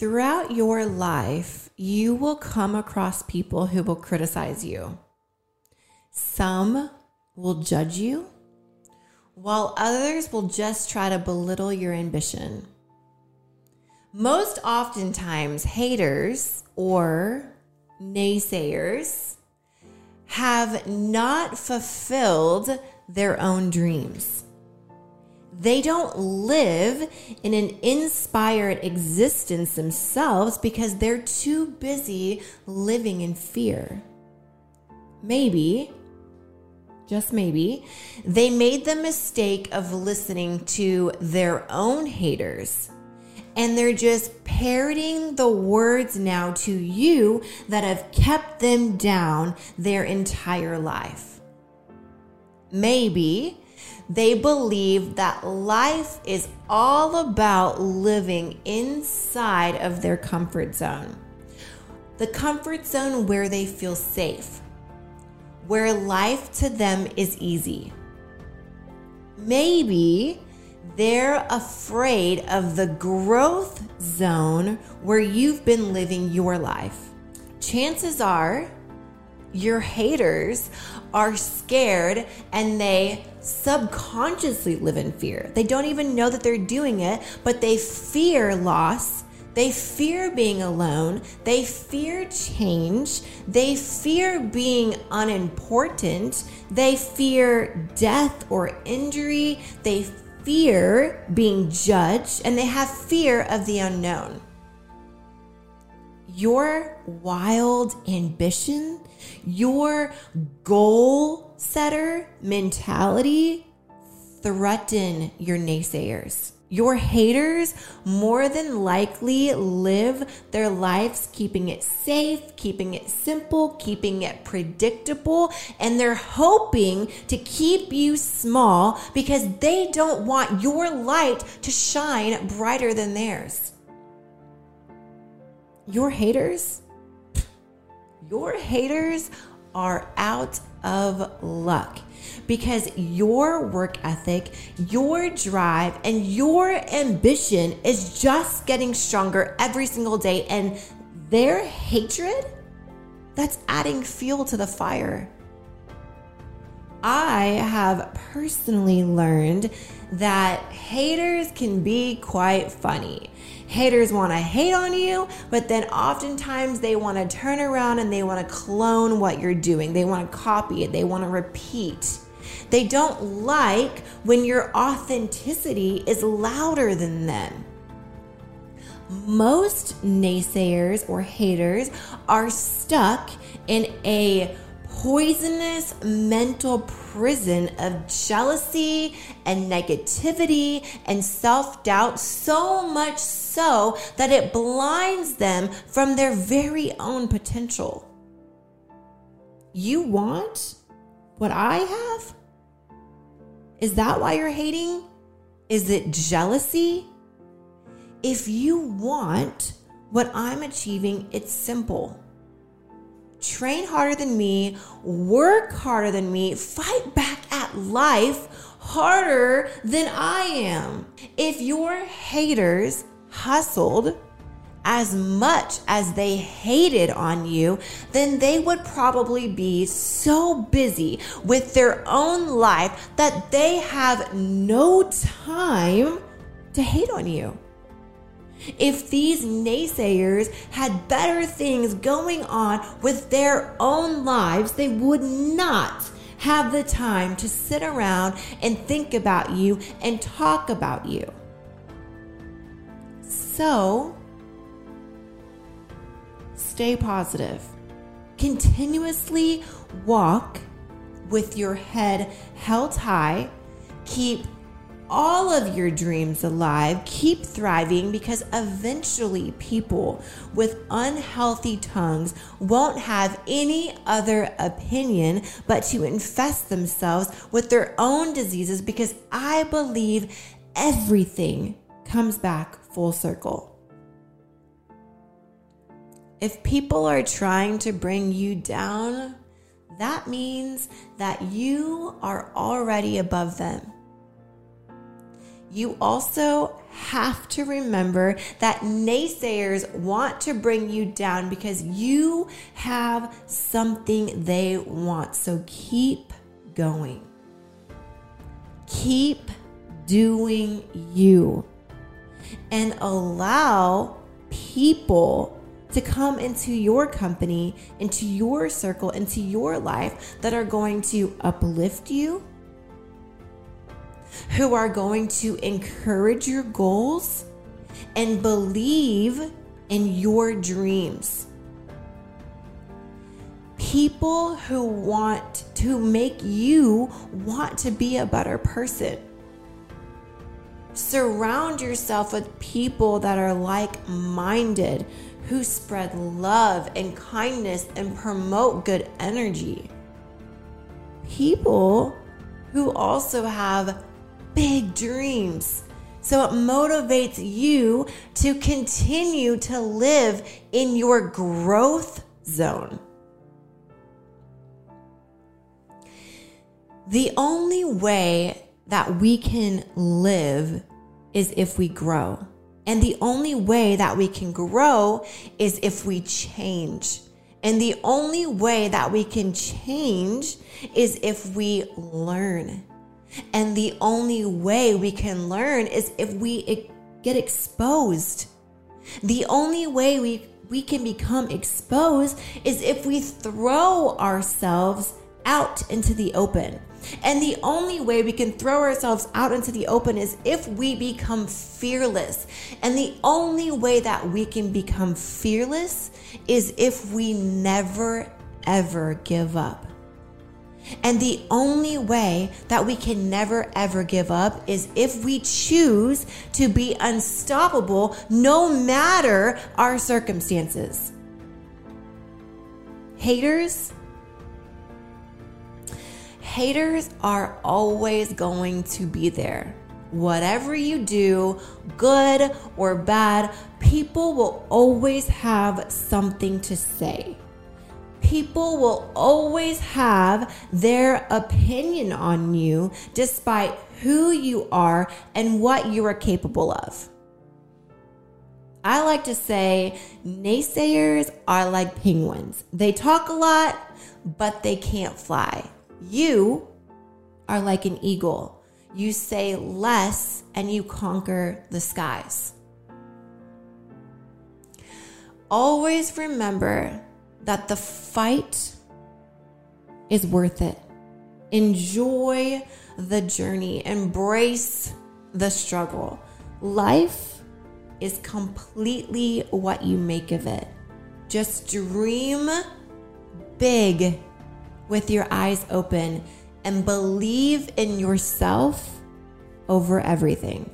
Throughout your life, you will come across people who will criticize you. Some will judge you, while others will just try to belittle your ambition. Most oftentimes, haters or naysayers have not fulfilled their own dreams. They don't live in an inspired existence themselves because they're too busy living in fear. Maybe, just maybe, they made the mistake of listening to their own haters. And they're just parroting the words now to you that have kept them down their entire life. Maybe they believe that life is all about living inside of their comfort zone. The comfort zone where they feel safe, where life to them is easy. Maybe they're afraid of the growth zone where you've been living your life. Chances are your haters are scared and they subconsciously live in fear. They don't even know that they're doing it, but they fear loss. They fear being alone. They fear change. They fear being unimportant. They fear death or injury. They fear being judged and they have fear of the unknown. Your wild ambition, your goal setter mentality threaten your naysayers. Your haters more than likely live their lives keeping it safe, keeping it simple, keeping it predictable, and they're hoping to keep you small because they don't want your light to shine brighter than theirs. Your haters, your haters are out of luck because your work ethic, your drive, and your ambition is just getting stronger every single day. And their hatred, that's adding fuel to the fire. I have personally learned that haters can be quite funny. Haters want to hate on you, but then oftentimes they want to turn around and they want to clone what you're doing. They want to copy it, they want to repeat. They don't like when your authenticity is louder than them. Most naysayers or haters are stuck in a poisonous mental prison of jealousy and negativity and self doubt, so much so that it blinds them from their very own potential. You want what I have? Is that why you're hating? Is it jealousy? If you want what I'm achieving, it's simple train harder than me, work harder than me, fight back at life harder than I am. If your haters hustled as much as they hated on you, then they would probably be so busy with their own life that they have no time to hate on you. If these naysayers had better things going on with their own lives, they would not have the time to sit around and think about you and talk about you. So, stay positive. Continuously walk with your head held high. Keep all of your dreams alive. Keep thriving because eventually people with unhealthy tongues won't have any other opinion but to infest themselves with their own diseases because I believe everything comes back full circle. If people are trying to bring you down, that means that you are already above them you also have to remember that naysayers want to bring you down because you have something they want. So keep going. Keep doing you and allow people to come into your company, into your circle, into your life that are going to uplift you, who are going to encourage your goals and believe in your dreams. People who want to make you want to be a better person. Surround yourself with people that are like minded, who spread love and kindness and promote good energy. People who also have big dreams. So it motivates you to continue to live in your growth zone. The only way that we can live is if we grow. And the only way that we can grow is if we change. And the only way that we can change is if we learn. And the only way we can learn is if we get exposed. The only way we, we can become exposed is if we throw ourselves out into the open. And the only way we can throw ourselves out into the open is if we become fearless. And the only way that we can become fearless is if we never, ever give up. And the only way that we can never ever give up is if we choose to be unstoppable no matter our circumstances. Haters, haters are always going to be there. Whatever you do, good or bad, people will always have something to say people will always have their opinion on you despite who you are and what you are capable of. I like to say naysayers are like penguins. They talk a lot, but they can't fly. You are like an eagle. You say less and you conquer the skies. Always remember that the fight is worth it. Enjoy the journey, embrace the struggle. Life is completely what you make of it. Just dream big with your eyes open and believe in yourself over everything.